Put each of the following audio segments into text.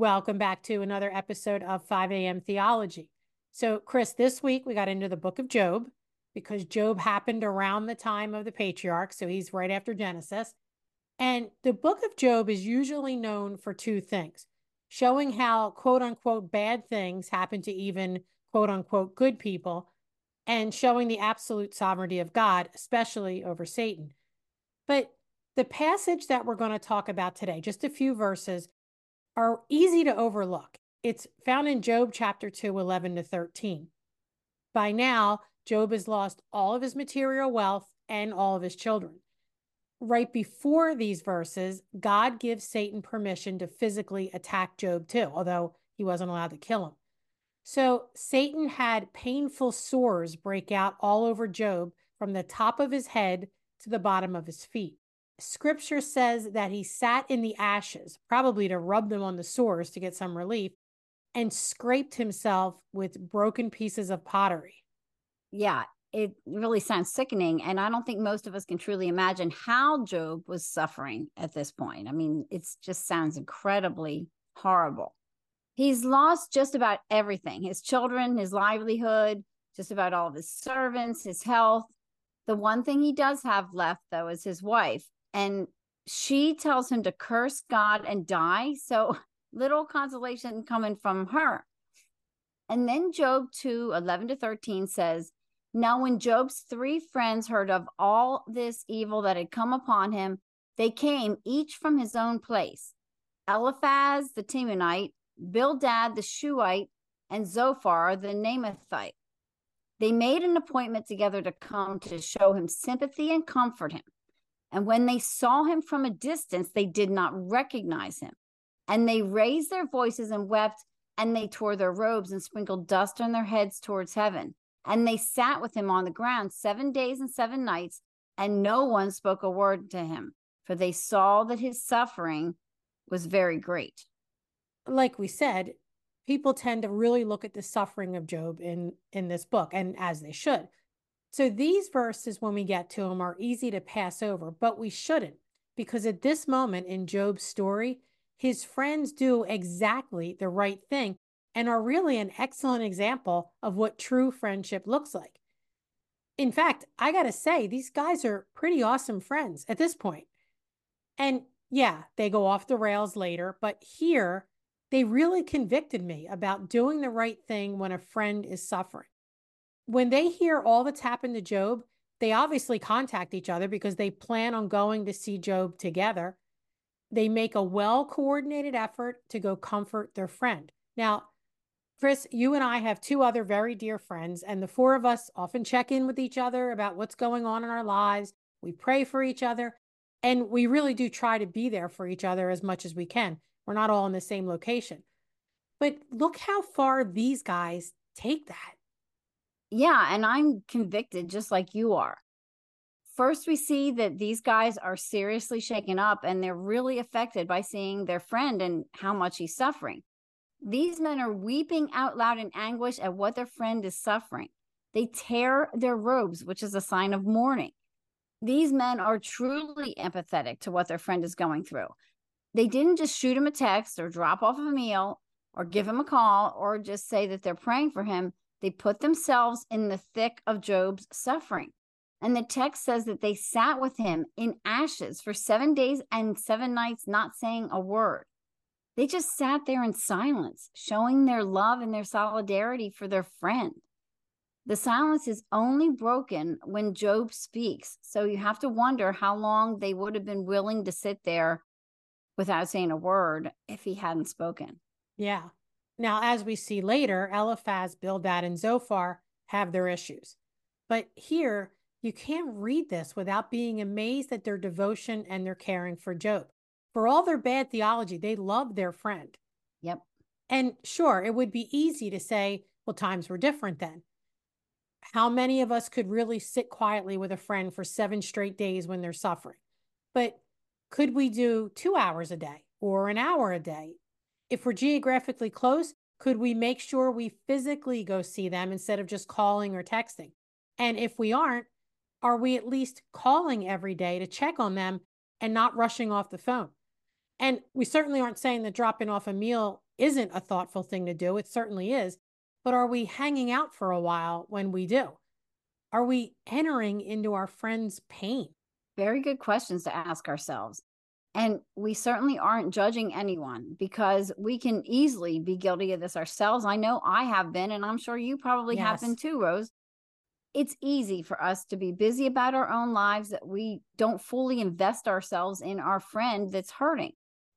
Welcome back to another episode of 5 a.m. Theology. So, Chris, this week we got into the book of Job because Job happened around the time of the patriarch. So, he's right after Genesis. And the book of Job is usually known for two things showing how quote unquote bad things happen to even quote unquote good people, and showing the absolute sovereignty of God, especially over Satan. But the passage that we're going to talk about today, just a few verses, are easy to overlook. It's found in Job chapter 2, 11 to 13. By now, Job has lost all of his material wealth and all of his children. Right before these verses, God gives Satan permission to physically attack Job too, although he wasn't allowed to kill him. So Satan had painful sores break out all over Job from the top of his head to the bottom of his feet scripture says that he sat in the ashes, probably to rub them on the sores to get some relief, and scraped himself with broken pieces of pottery. Yeah, it really sounds sickening. And I don't think most of us can truly imagine how Job was suffering at this point. I mean, it just sounds incredibly horrible. He's lost just about everything his children, his livelihood, just about all of his servants, his health. The one thing he does have left, though, is his wife and she tells him to curse God and die. So little consolation coming from her. And then Job 2 11 to 13 says, Now when Job's three friends heard of all this evil that had come upon him, they came each from his own place Eliphaz the Temanite, Bildad the Shuhite, and Zophar the Naamathite. They made an appointment together to come to show him sympathy and comfort him. And when they saw him from a distance, they did not recognize him. And they raised their voices and wept, and they tore their robes and sprinkled dust on their heads towards heaven. And they sat with him on the ground seven days and seven nights, and no one spoke a word to him, for they saw that his suffering was very great. Like we said, people tend to really look at the suffering of Job in in this book, and as they should. So these verses, when we get to them, are easy to pass over, but we shouldn't, because at this moment in Job's story, his friends do exactly the right thing and are really an excellent example of what true friendship looks like. In fact, I got to say, these guys are pretty awesome friends at this point. And yeah, they go off the rails later, but here they really convicted me about doing the right thing when a friend is suffering when they hear all that's happened to Job, they obviously contact each other because they plan on going to see Job together. They make a well coordinated effort to go comfort their friend. Now, Chris, you and I have two other very dear friends, and the four of us often check in with each other about what's going on in our lives. We pray for each other, and we really do try to be there for each other as much as we can. We're not all in the same location. But look how far these guys take that. Yeah, and I'm convicted just like you are. First, we see that these guys are seriously shaken up and they're really affected by seeing their friend and how much he's suffering. These men are weeping out loud in anguish at what their friend is suffering. They tear their robes, which is a sign of mourning. These men are truly empathetic to what their friend is going through. They didn't just shoot him a text or drop off a meal or give him a call or just say that they're praying for him. They put themselves in the thick of Job's suffering. And the text says that they sat with him in ashes for seven days and seven nights, not saying a word. They just sat there in silence, showing their love and their solidarity for their friend. The silence is only broken when Job speaks. So you have to wonder how long they would have been willing to sit there without saying a word if he hadn't spoken. Yeah. Now, as we see later, Eliphaz, Bildad, and Zophar have their issues. But here, you can't read this without being amazed at their devotion and their caring for Job. For all their bad theology, they love their friend. Yep. And sure, it would be easy to say, well, times were different then. How many of us could really sit quietly with a friend for seven straight days when they're suffering? But could we do two hours a day or an hour a day if we're geographically close, could we make sure we physically go see them instead of just calling or texting? And if we aren't, are we at least calling every day to check on them and not rushing off the phone? And we certainly aren't saying that dropping off a meal isn't a thoughtful thing to do. It certainly is. But are we hanging out for a while when we do? Are we entering into our friend's pain? Very good questions to ask ourselves. And we certainly aren't judging anyone because we can easily be guilty of this ourselves. I know I have been, and I'm sure you probably yes. have been too, Rose. It's easy for us to be busy about our own lives that we don't fully invest ourselves in our friend that's hurting.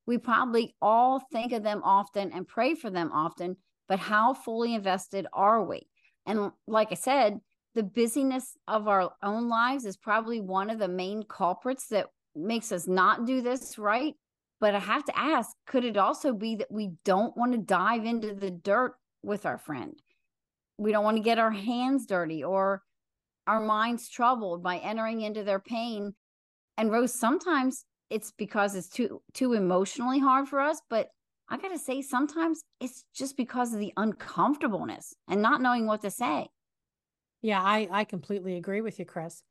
We probably all think of them often and pray for them often, but how fully invested are we? And like I said, the busyness of our own lives is probably one of the main culprits that makes us not do this right. But I have to ask could it also be that we don't want to dive into the dirt with our friend? We don't want to get our hands dirty or our minds troubled by entering into their pain. And Rose, sometimes it's because it's too too emotionally hard for us, but I got to say sometimes it's just because of the uncomfortableness and not knowing what to say. Yeah, I I completely agree with you, Chris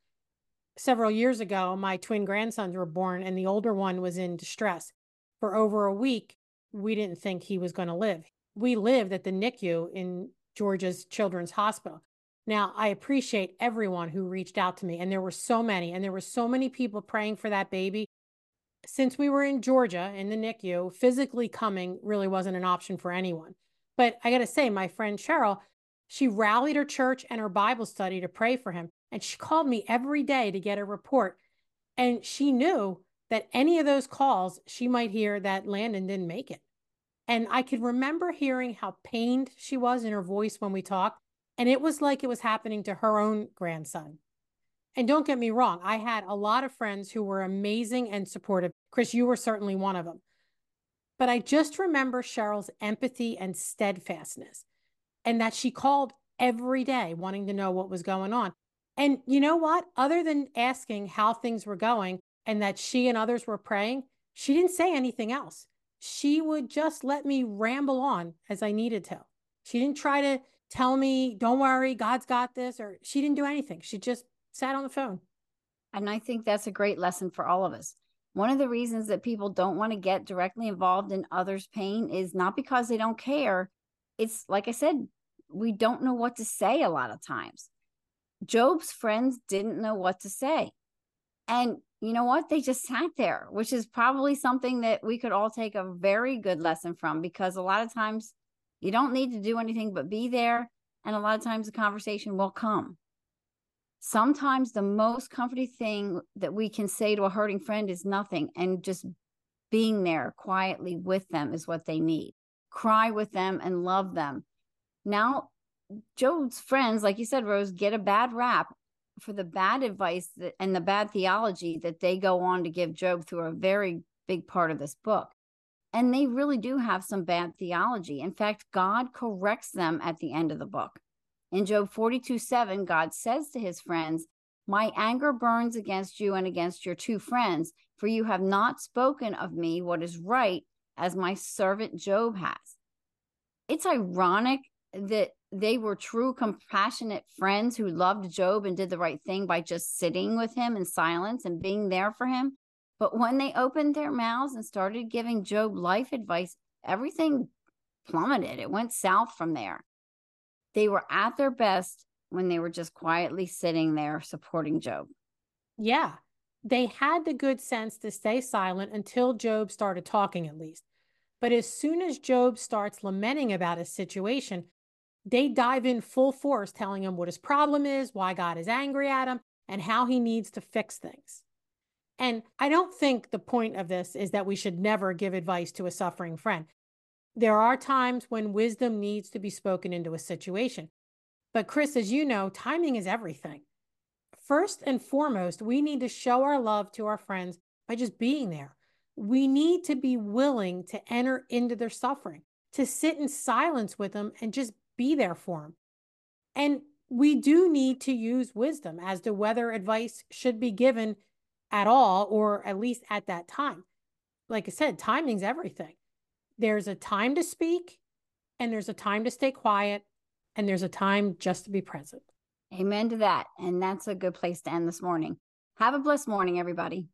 several years ago, my twin grandsons were born, and the older one was in distress. For over a week, we didn't think he was going to live. We lived at the NICU in Georgia's Children's Hospital. Now, I appreciate everyone who reached out to me, and there were so many, and there were so many people praying for that baby. Since we were in Georgia in the NICU, physically coming really wasn't an option for anyone. But I got to say, my friend Cheryl, she rallied her church and her Bible study to pray for him. And she called me every day to get a report. And she knew that any of those calls, she might hear that Landon didn't make it. And I could remember hearing how pained she was in her voice when we talked. And it was like it was happening to her own grandson. And don't get me wrong, I had a lot of friends who were amazing and supportive. Chris, you were certainly one of them. But I just remember Cheryl's empathy and steadfastness, and that she called every day wanting to know what was going on. And you know what? Other than asking how things were going and that she and others were praying, she didn't say anything else. She would just let me ramble on as I needed to. She didn't try to tell me, don't worry, God's got this, or she didn't do anything. She just sat on the phone. And I think that's a great lesson for all of us. One of the reasons that people don't want to get directly involved in others' pain is not because they don't care. It's like I said, we don't know what to say a lot of times. Job's friends didn't know what to say. And you know what? They just sat there, which is probably something that we could all take a very good lesson from because a lot of times you don't need to do anything but be there. And a lot of times the conversation will come. Sometimes the most comforting thing that we can say to a hurting friend is nothing. And just being there quietly with them is what they need. Cry with them and love them. Now Job's friends, like you said, Rose, get a bad rap for the bad advice that, and the bad theology that they go on to give Job through a very big part of this book. And they really do have some bad theology. In fact, God corrects them at the end of the book. In Job 42 7, God says to his friends, My anger burns against you and against your two friends, for you have not spoken of me what is right, as my servant Job has. It's ironic that they were true compassionate friends who loved Job and did the right thing by just sitting with him in silence and being there for him. But when they opened their mouths and started giving Job life advice, everything plummeted. It went south from there. They were at their best when they were just quietly sitting there supporting Job. Yeah. They had the good sense to stay silent until Job started talking, at least. But as soon as Job starts lamenting about his situation, they dive in full force, telling him what his problem is, why God is angry at him, and how he needs to fix things. And I don't think the point of this is that we should never give advice to a suffering friend. There are times when wisdom needs to be spoken into a situation. But, Chris, as you know, timing is everything. First and foremost, we need to show our love to our friends by just being there. We need to be willing to enter into their suffering, to sit in silence with them and just be there for them. And we do need to use wisdom as to whether advice should be given at all or at least at that time. Like I said, timing's everything. There's a time to speak, and there's a time to stay quiet, and there's a time just to be present. Amen to that. And that's a good place to end this morning. Have a blessed morning, everybody.